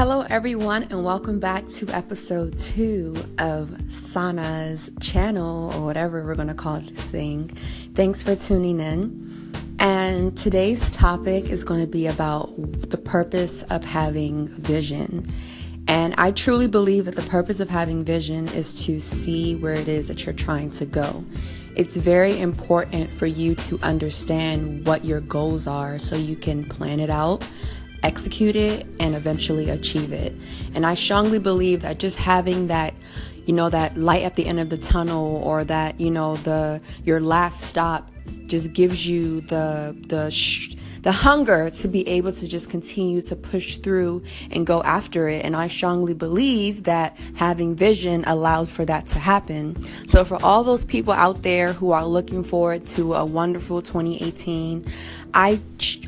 Hello, everyone, and welcome back to episode two of Sana's channel, or whatever we're going to call this thing. Thanks for tuning in. And today's topic is going to be about the purpose of having vision. And I truly believe that the purpose of having vision is to see where it is that you're trying to go. It's very important for you to understand what your goals are so you can plan it out execute it and eventually achieve it. And I strongly believe that just having that you know that light at the end of the tunnel or that you know the your last stop just gives you the the sh- the hunger to be able to just continue to push through and go after it. And I strongly believe that having vision allows for that to happen. So for all those people out there who are looking forward to a wonderful 2018, I,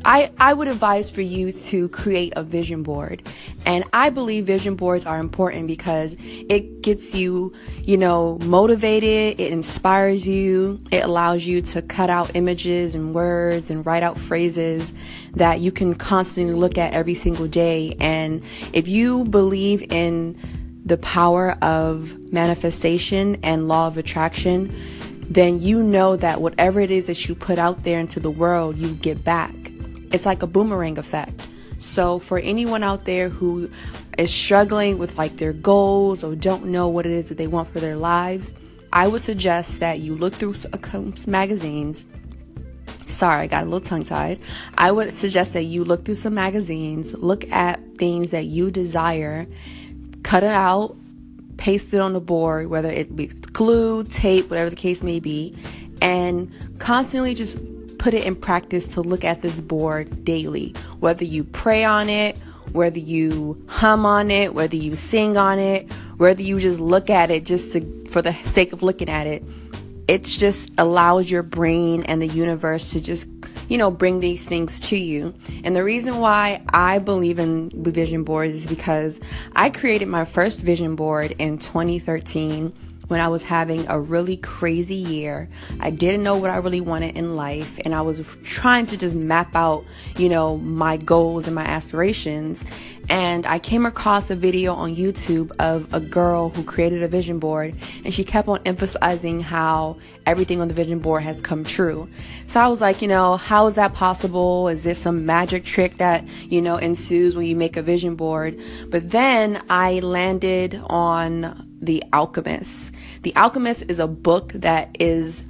I, I would advise for you to create a vision board. And I believe vision boards are important because it gets you, you know, motivated, it inspires you, it allows you to cut out images and words and write out phrases that you can constantly look at every single day. And if you believe in the power of manifestation and law of attraction, then you know that whatever it is that you put out there into the world, you get back. It's like a boomerang effect. So, for anyone out there who is struggling with like their goals or don't know what it is that they want for their lives, I would suggest that you look through some uh, magazines. Sorry, I got a little tongue tied. I would suggest that you look through some magazines, look at things that you desire, cut it out, paste it on the board, whether it be glue, tape, whatever the case may be, and constantly just put it in practice to look at this board daily. Whether you pray on it, whether you hum on it, whether you sing on it, whether you just look at it just to, for the sake of looking at it, it just allows your brain and the universe to just you know, bring these things to you. And the reason why I believe in vision boards is because I created my first vision board in 2013 when I was having a really crazy year. I didn't know what I really wanted in life, and I was trying to just map out, you know, my goals and my aspirations. And I came across a video on YouTube of a girl who created a vision board, and she kept on emphasizing how everything on the vision board has come true. So I was like, you know, how is that possible? Is there some magic trick that, you know, ensues when you make a vision board? But then I landed on the Alchemist. The Alchemist is a book that is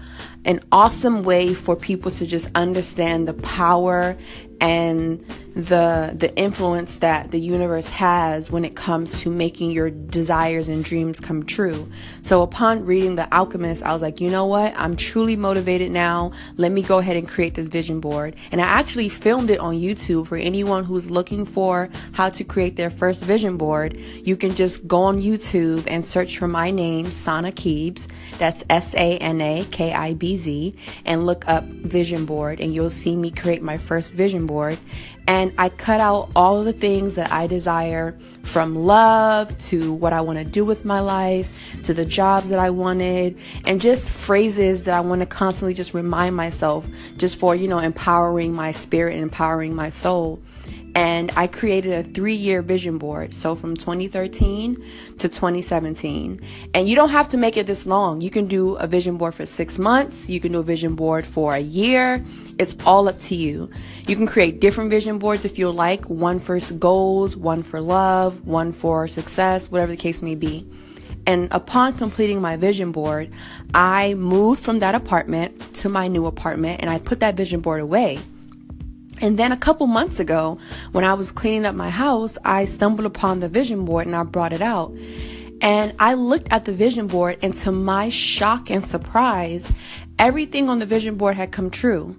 an awesome way for people to just understand the power and the the influence that the universe has when it comes to making your desires and dreams come true. So upon reading The Alchemist, I was like, you know what? I'm truly motivated now. Let me go ahead and create this vision board. And I actually filmed it on YouTube for anyone who's looking for how to create their first vision board. You can just go on YouTube and search for my name, Sana Kibz. That's S A N A K I B Z and look up vision board and you'll see me create my first vision board and I cut out all the things that I desire from love to what I want to do with my life to the jobs that I wanted and just phrases that I want to constantly just remind myself just for, you know, empowering my spirit and empowering my soul and I created a three year vision board. So from 2013 to 2017. And you don't have to make it this long. You can do a vision board for six months, you can do a vision board for a year. It's all up to you. You can create different vision boards if you like one for goals, one for love, one for success, whatever the case may be. And upon completing my vision board, I moved from that apartment to my new apartment and I put that vision board away. And then a couple months ago, when I was cleaning up my house, I stumbled upon the vision board and I brought it out. And I looked at the vision board, and to my shock and surprise, everything on the vision board had come true.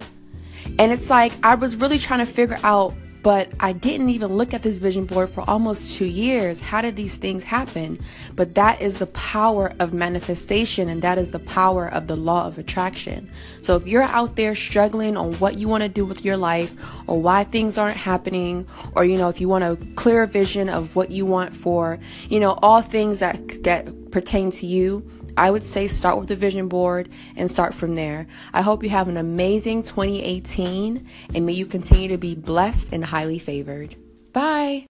And it's like I was really trying to figure out but I didn't even look at this vision board for almost two years. How did these things happen? But that is the power of manifestation and that is the power of the law of attraction. So if you're out there struggling on what you want to do with your life or why things aren't happening, or you know, if you want a clear vision of what you want for, you know, all things that that pertain to you, I would say start with the vision board and start from there. I hope you have an amazing 2018 and may you continue to be blessed and highly favored. Bye.